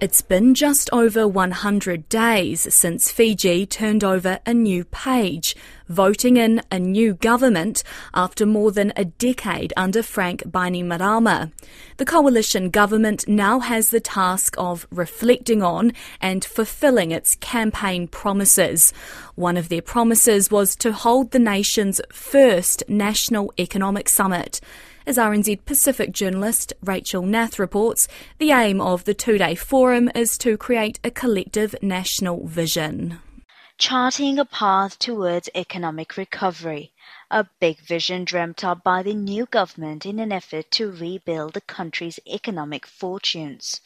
It's been just over 100 days since Fiji turned over a new page, voting in a new government after more than a decade under Frank Bainimarama. The coalition government now has the task of reflecting on and fulfilling its campaign promises. One of their promises was to hold the nation's first National Economic Summit. As RNZ Pacific journalist Rachel Nath reports, the aim of the two day forum is to create a collective national vision. Charting a path towards economic recovery, a big vision dreamt up by the new government in an effort to rebuild the country's economic fortunes.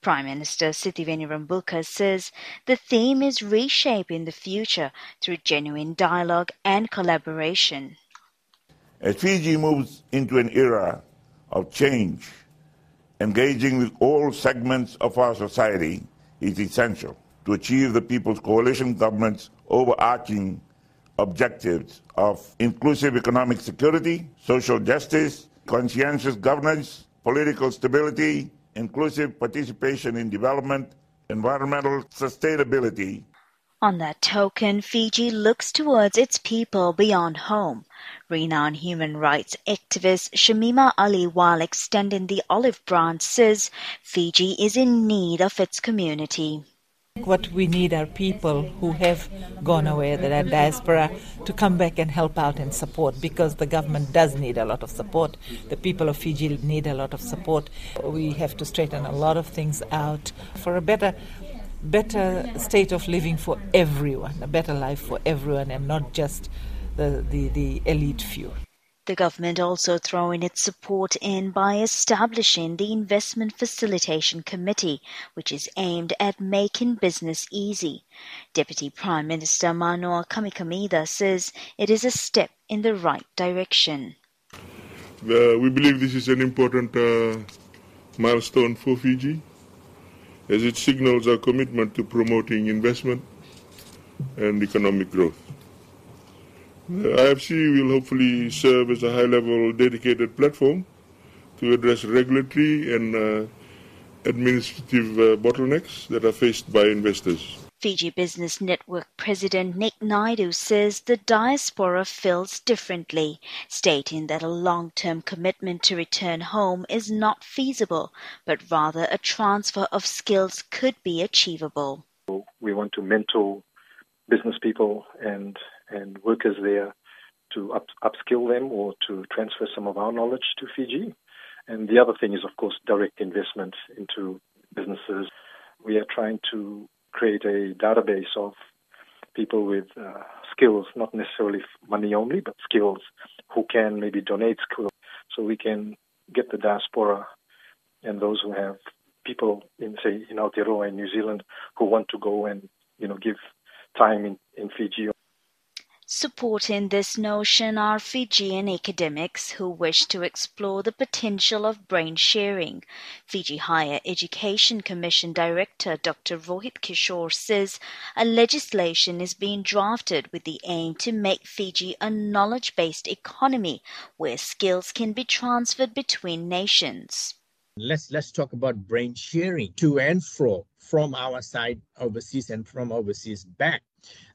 Prime Minister Sitiveni Rabuka says the theme is reshaping the future through genuine dialogue and collaboration. As Fiji moves into an era of change, engaging with all segments of our society is essential to achieve the People's Coalition government's overarching objectives of inclusive economic security, social justice, conscientious governance, political stability, inclusive participation in development, environmental sustainability, on that token, Fiji looks towards its people beyond home. Renowned human rights activist Shamima Ali, while extending the olive branch, says Fiji is in need of its community. What we need are people who have gone away, that are diaspora, to come back and help out and support because the government does need a lot of support. The people of Fiji need a lot of support. We have to straighten a lot of things out for a better better state of living for everyone, a better life for everyone, and not just the, the, the elite few. The government also throwing its support in by establishing the Investment Facilitation Committee, which is aimed at making business easy. Deputy Prime Minister Manoa Kamikamica says it is a step in the right direction. Uh, we believe this is an important uh, milestone for Fiji as it signals our commitment to promoting investment and economic growth. The IFC will hopefully serve as a high level dedicated platform to address regulatory and uh, administrative uh, bottlenecks that are faced by investors. Fiji Business Network President Nick Naidu says the diaspora feels differently, stating that a long-term commitment to return home is not feasible, but rather a transfer of skills could be achievable. We want to mentor business people and, and workers there to up, upskill them or to transfer some of our knowledge to Fiji. And the other thing is, of course, direct investment into businesses. We are trying to create a database of people with uh, skills, not necessarily money only, but skills who can maybe donate skills so we can get the diaspora and those who have people in, say, in Aotearoa in New Zealand who want to go and, you know, give time in, in Fiji Supporting this notion are Fijian academics who wish to explore the potential of brain sharing. Fiji Higher Education Commission Director Dr. Rohit Kishore says a legislation is being drafted with the aim to make Fiji a knowledge based economy where skills can be transferred between nations. Let's let's talk about brain sharing to and fro from our side overseas and from overseas back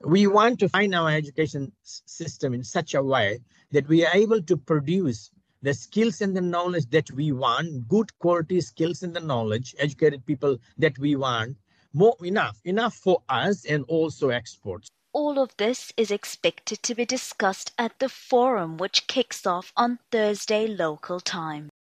we want to find our education system in such a way that we are able to produce the skills and the knowledge that we want, good quality skills and the knowledge, educated people that we want, more enough, enough for us and also exports. All of this is expected to be discussed at the forum, which kicks off on Thursday local time.